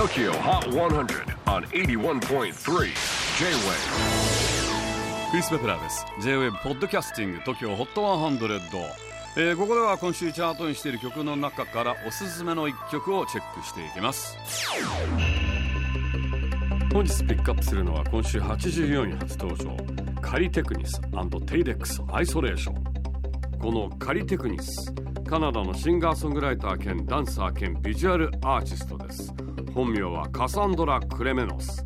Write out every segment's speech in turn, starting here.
TOKYO HOT 100 on 81.3 J-WAVE クリス・ベプラーです。J-WAVE ポッドキャスティング TOKYO HOT 100、えー、ここでは今週チャートにしている曲の中からおすすめの一曲をチェックしていきます。本日ピックアップするのは今週84位初登場。カリテクニステイデックスアイソレーション。このカリテクニス。カナダのシンガーソングライター兼ダンサー兼ビジュアルアーティストです。本名はカサンドラ・クレメノス。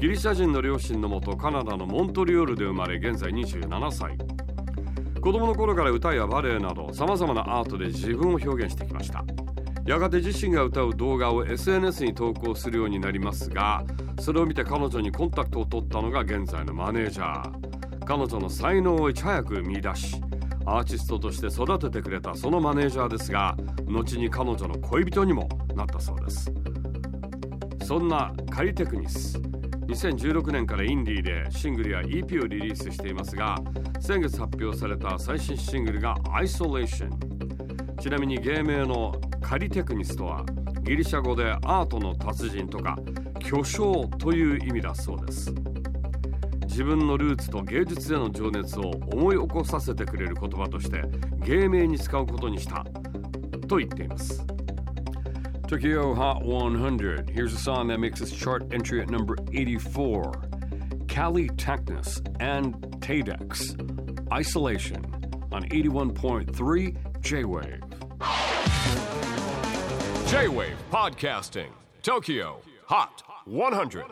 ギリシャ人の両親のもとカナダのモントリオールで生まれ現在27歳。子供の頃から歌やバレエなどさまざまなアートで自分を表現してきました。やがて自身が歌う動画を SNS に投稿するようになりますがそれを見て彼女にコンタクトを取ったのが現在のマネージャー。彼女の才能をいち早く見出しアーティストとして育ててくれたそのマネージャーですが後に彼女の恋人にもなったそうです。そんなカリテクニス2016年からインディーでシングルや EP をリリースしていますが先月発表された最新シングルが Isolation ちなみに芸名のカリテクニスとはギリシャ語でアートの達人とか巨匠という意味だそうです。自分のルーツと芸術への情熱を思い起こさせてくれる言葉として芸名に使うことにしたと言っています Tokyo Hot 100 Here's a song that makes its chart entry at number 84 Cali Technus and Tadex Isolation on 81.3 J-Wave J-Wave Podcasting Tokyo Hot 100